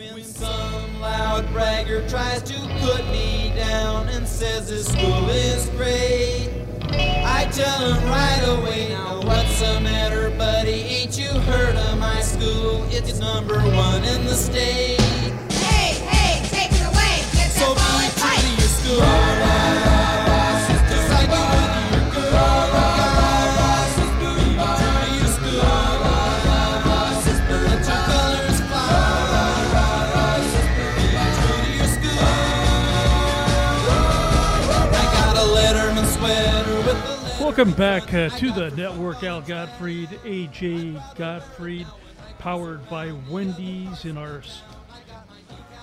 When some loud bragger tries to put me down and says this school is great, I tell him right away, now what's the matter, buddy? Ain't you heard of my school? It's number one in the state. Welcome back uh, to the network. Al Gottfried, AJ Gottfried, powered by Wendy's in our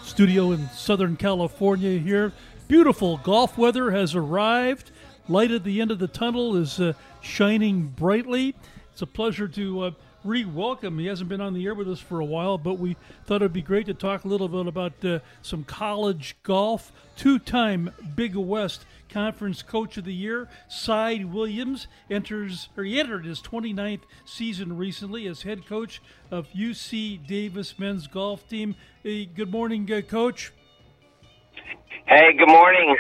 studio in Southern California here. Beautiful golf weather has arrived. Light at the end of the tunnel is uh, shining brightly. It's a pleasure to uh, re welcome. He hasn't been on the air with us for a while, but we thought it'd be great to talk a little bit about uh, some college golf. Two time Big West Conference Coach of the Year, Cy Williams, enters or he entered his 29th season recently as head coach of UC Davis men's golf team. Hey, good morning, uh, Coach. Hey, good morning.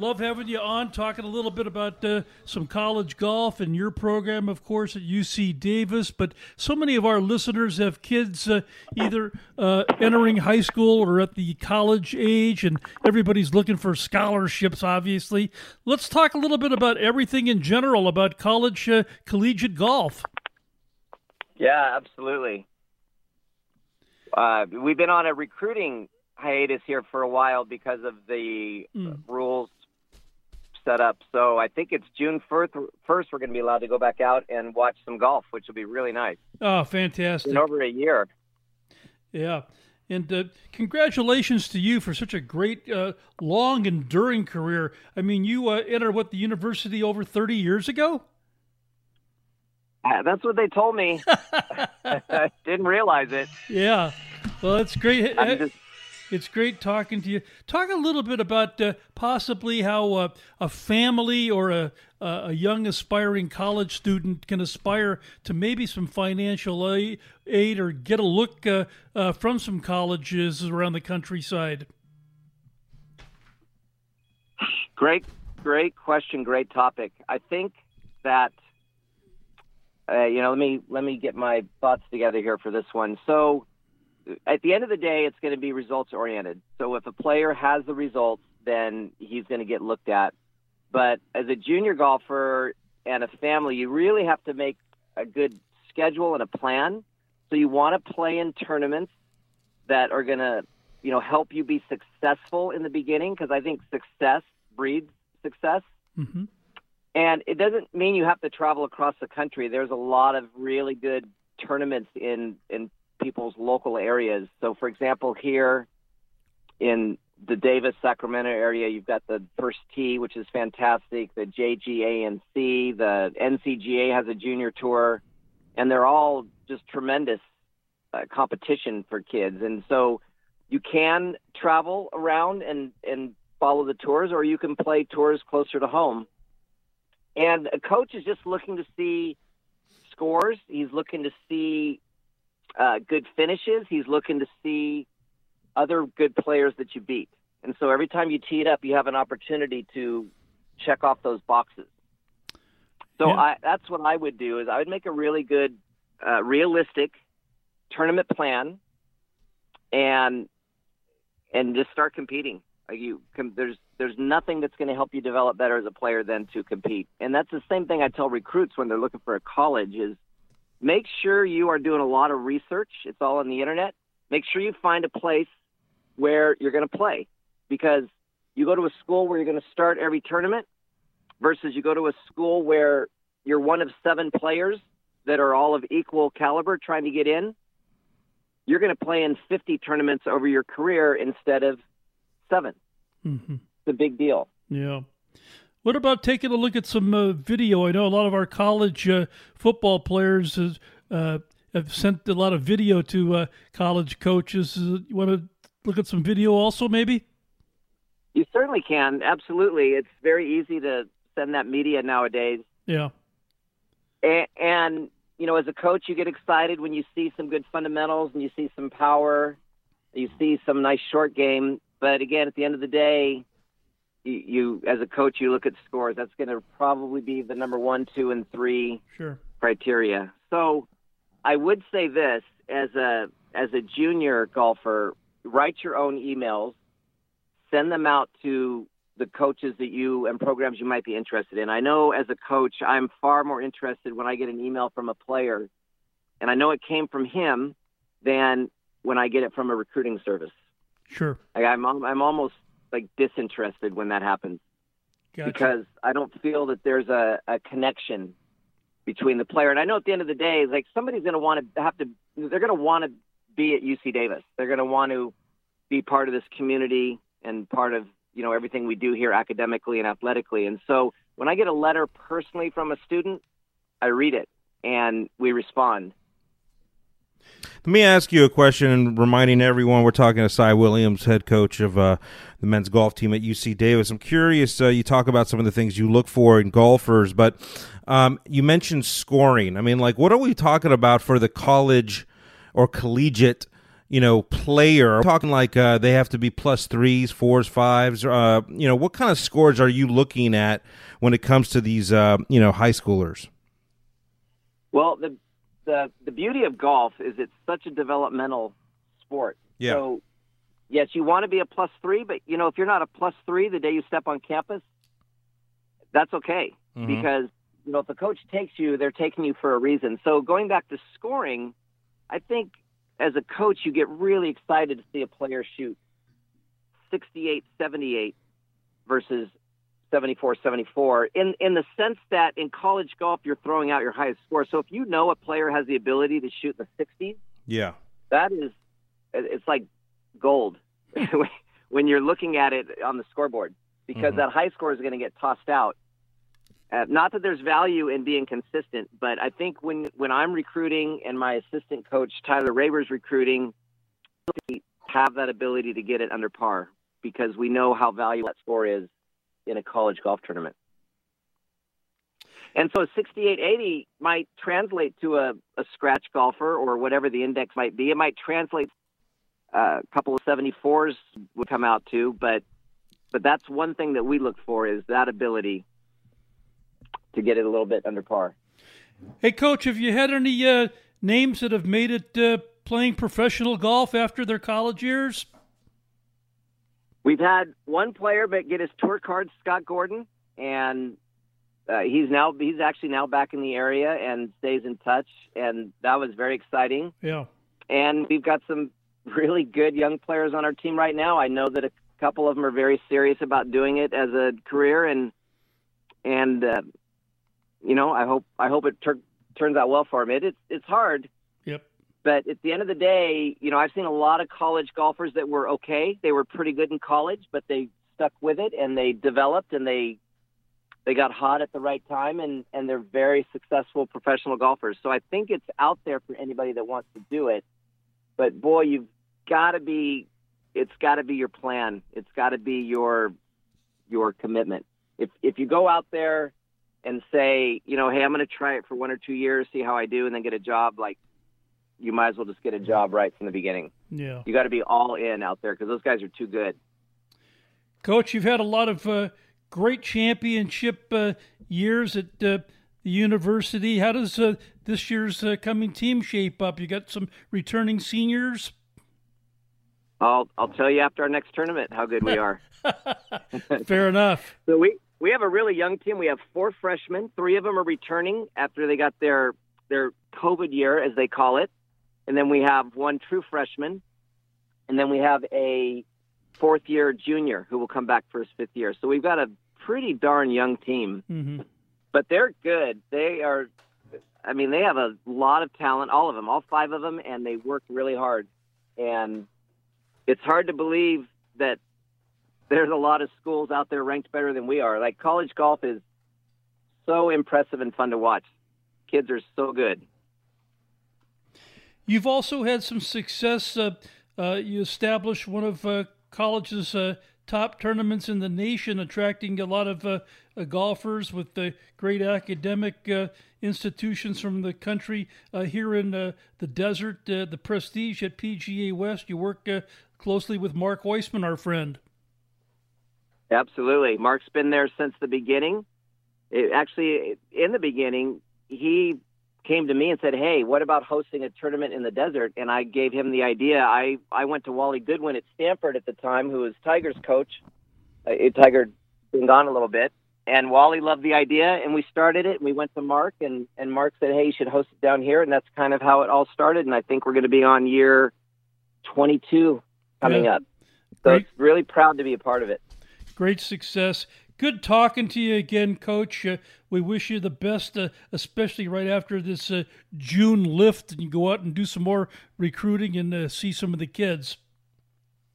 Love having you on, talking a little bit about uh, some college golf and your program, of course, at UC Davis. But so many of our listeners have kids uh, either uh, entering high school or at the college age, and everybody's looking for scholarships, obviously. Let's talk a little bit about everything in general about college uh, collegiate golf. Yeah, absolutely. Uh, we've been on a recruiting hiatus here for a while because of the Mm. rules set up. So I think it's June first. First, we're going to be allowed to go back out and watch some golf, which will be really nice. Oh, fantastic. been over a year. Yeah. And uh, congratulations to you for such a great, uh, long, enduring career. I mean, you uh, entered what the university over 30 years ago? Uh, That's what they told me. I didn't realize it. Yeah. Well, that's great. It's great talking to you. Talk a little bit about uh, possibly how uh, a family or a, a young aspiring college student can aspire to maybe some financial aid or get a look uh, uh, from some colleges around the countryside. Great, great question. Great topic. I think that uh, you know. Let me let me get my thoughts together here for this one. So, at the end of the day, it's going to be results oriented. So, if a player has the results, then he's going to get looked at. But as a junior golfer and a family, you really have to make a good schedule and a plan. So, you want to play in tournaments that are going to you know help you be successful in the beginning because I think success breeds success. hmm And it doesn't mean you have to travel across the country. There's a lot of really good tournaments in in people's local areas. So, for example, here in the Davis Sacramento area, you've got the First Tee, which is fantastic. The JGANC, the NCGA has a junior tour, and they're all just tremendous uh, competition for kids. And so, you can travel around and and follow the tours, or you can play tours closer to home. And a coach is just looking to see scores. He's looking to see uh, good finishes. He's looking to see other good players that you beat. And so every time you tee it up, you have an opportunity to check off those boxes. So Yeah. I, that's what I would do is I would make a really good, uh, realistic tournament plan, and and just start competing. Like you, com- there's there's nothing that's going to help you develop better as a player than to compete. And that's the same thing I tell recruits when they're looking for a college is make sure you are doing a lot of research. It's all on the internet. Make sure you find a place where you're going to play because you go to a school where you're going to start every tournament versus you go to a school where you're one of seven players that are all of equal caliber trying to get in. You're going to play in 50 tournaments over your career instead of seven. hmm It's a big deal. Yeah. What about taking a look at some uh, video? I know a lot of our college uh, football players uh, have sent a lot of video to uh, college coaches. Uh, you want to look at some video also, maybe? You certainly can. Absolutely. It's very easy to send that media nowadays. Yeah. And, and you know, as a coach, you get excited when you see some good fundamentals and you see some power You see some nice short game, but again, at the end of the day, you, as a coach, you look at scores. That's going to probably be the number one, two, and three Sure. criteria. So I would say this as a as a junior golfer, write your own emails, send them out to the coaches that you and programs you might be interested in. I know as a coach, I'm far more interested when I get an email from a player and I know it came from him than when I get it from a recruiting service. Sure. Like I'm I'm almost like disinterested when that happens Gotcha. because I don't feel that there's a, a connection between the player. And I know at the end of the day, like somebody's going to want to have to, they're going to want to be at UC Davis. They're going to want to be part of this community and part of, you know, everything we do here academically and athletically. And so when I get a letter personally from a student, I read it and we respond. Let me ask you a question, reminding everyone we're talking to Cy Williams, head coach of uh, the men's golf team at UC Davis. I'm curious, uh, you talk about some of the things you look for in golfers, but um, you mentioned scoring. I mean, like, what are we talking about for the college or collegiate? You know, player. We're talking like uh, they have to be plus threes, fours, fives. Uh, you know, what kind of scores are you looking at when it comes to these, uh, you know, high schoolers? Well, the the the beauty of golf is it's such a developmental sport. Yeah. So, yes, you want to be a plus three, but you know if you're not a plus three the day you step on campus, that's okay Mhm. because you know if a coach takes you, they're taking you for a reason. So going back to scoring, I think as a coach you get really excited to see a player shoot 68, 78 versus 74 74 in in the sense that in college golf you're throwing out your highest score so if you know a player has the ability to shoot in the 60s Yeah. that is it's like gold when you're looking at it on the scoreboard because Mhm. that high score is going to get tossed out uh, not that there's value in being consistent but i think when when i'm recruiting and my assistant coach tyler raber's recruiting have that ability to get it under par because we know how valuable that score is in a college golf tournament. And so 6880 might translate to a, a scratch golfer or whatever the index might be. It might translate uh, a couple of 74s would come out too, but but that's one thing that we look for is that ability to get it a little bit under par. Hey, coach, have you had any uh, names that have made it uh, playing professional golf after their college years? We've had one player but get his tour card, Scott Gordon, and uh, he's now he's actually now back in the area and stays in touch, and that was very exciting. Yeah. And we've got some really good young players on our team right now. I know that a couple of them are very serious about doing it as a career, and and uh, you know I hope I hope it tur- turns out well for them. It, it's it's hard. But at the end of the day, you know, I've seen a lot of college golfers that were okay. They were pretty good in college, but they stuck with it and they developed and they they got hot at the right time and and they're very successful professional golfers. So I think it's out there for anybody that wants to do it. But boy, you've got to be it's got to be your plan. It's got to be your your commitment. If if you go out there and say, you know, hey, I'm going to try it for one or two years, see how I do, and then get a job, like you might as well just get a job right from the beginning. Yeah. You got to be all in out there because those guys are too good. Coach, you've had a lot of uh, great championship uh, years at uh, the university. How does uh, this year's uh, coming team shape up? You got some returning seniors. I'll I'll tell you after our next tournament how good we are. Fair enough. So we we have a really young team. We have four freshmen. Three of them are returning after they got their their COVID year, as they call it, and then we have one true freshman, and then we have a fourth year junior who will come back for his fifth year. So we've got a pretty darn young team, hmm but they're good. They are. I mean, they have a lot of talent, all of them, all five of them, and they work really hard. And it's hard to believe that there's a lot of schools out there ranked better than we are. Like college golf is so impressive and fun to watch. Kids are so good. You've also had some success. Uh, uh, you established one of uh, college's uh, top tournaments in the nation, attracting a lot of uh, uh, golfers with the great academic institutions from the country here in the desert. The prestige at PGA West. You work closely with Mark Weissman, our friend. Absolutely. Mark's been there since the beginning. It, actually, in the beginning, he came to me and said, "Hey, what about hosting a tournament in the desert?" And I gave him the idea. I I went to Wally Goodwin at Stanford at the time, who was Tiger's coach. Uh, Tiger been gone a little bit, and Wally loved the idea, and we started it. And we went to Mark, and and Mark said, "Hey, you should host it down here," and that's kind of how it all started. And I think we're going to be on year 22 coming Yeah. up. So Great. it's really proud to be a part of it. Great success. Good talking to you again, Coach. Uh, we wish you the best, uh, especially right after this uh, June lift, and you go out and do some more recruiting and uh, see some of the kids.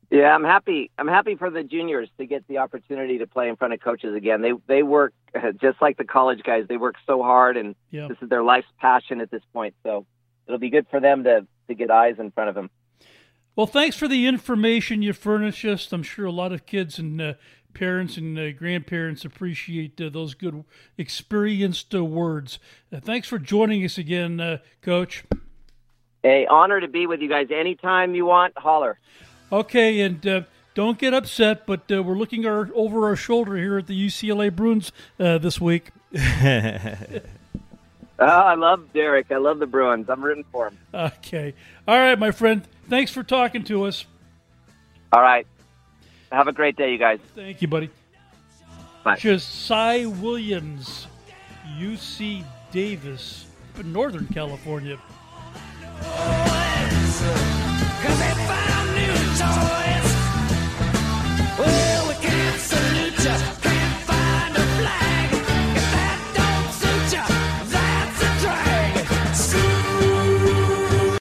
Yeah, I'm happy. I'm happy for the juniors to get the opportunity to play in front of coaches again. They they work uh, just like the college guys. They work so hard, and Yeah. this is their life's passion at this point. So it'll be good for them to to get eyes in front of them. Well, thanks for the information you furnished us. I'm sure a lot of kids and uh, parents and uh, grandparents appreciate uh, those good, experienced uh, words. Uh, thanks for joining us again, uh, Coach. Hey, honor to be with you guys. Anytime you want, holler. Okay, and uh, don't get upset, but uh, we're looking our, over our shoulder here at the UCLA Bruins uh, this week. Oh, I love Derek. I love the Bruins. I'm rooting for them. Okay. All right, my friend. Thanks for talking to us. All right. Have a great day, you guys. Thank you, buddy. Bye. Josiah Williams, UC Davis, Northern California. Oh,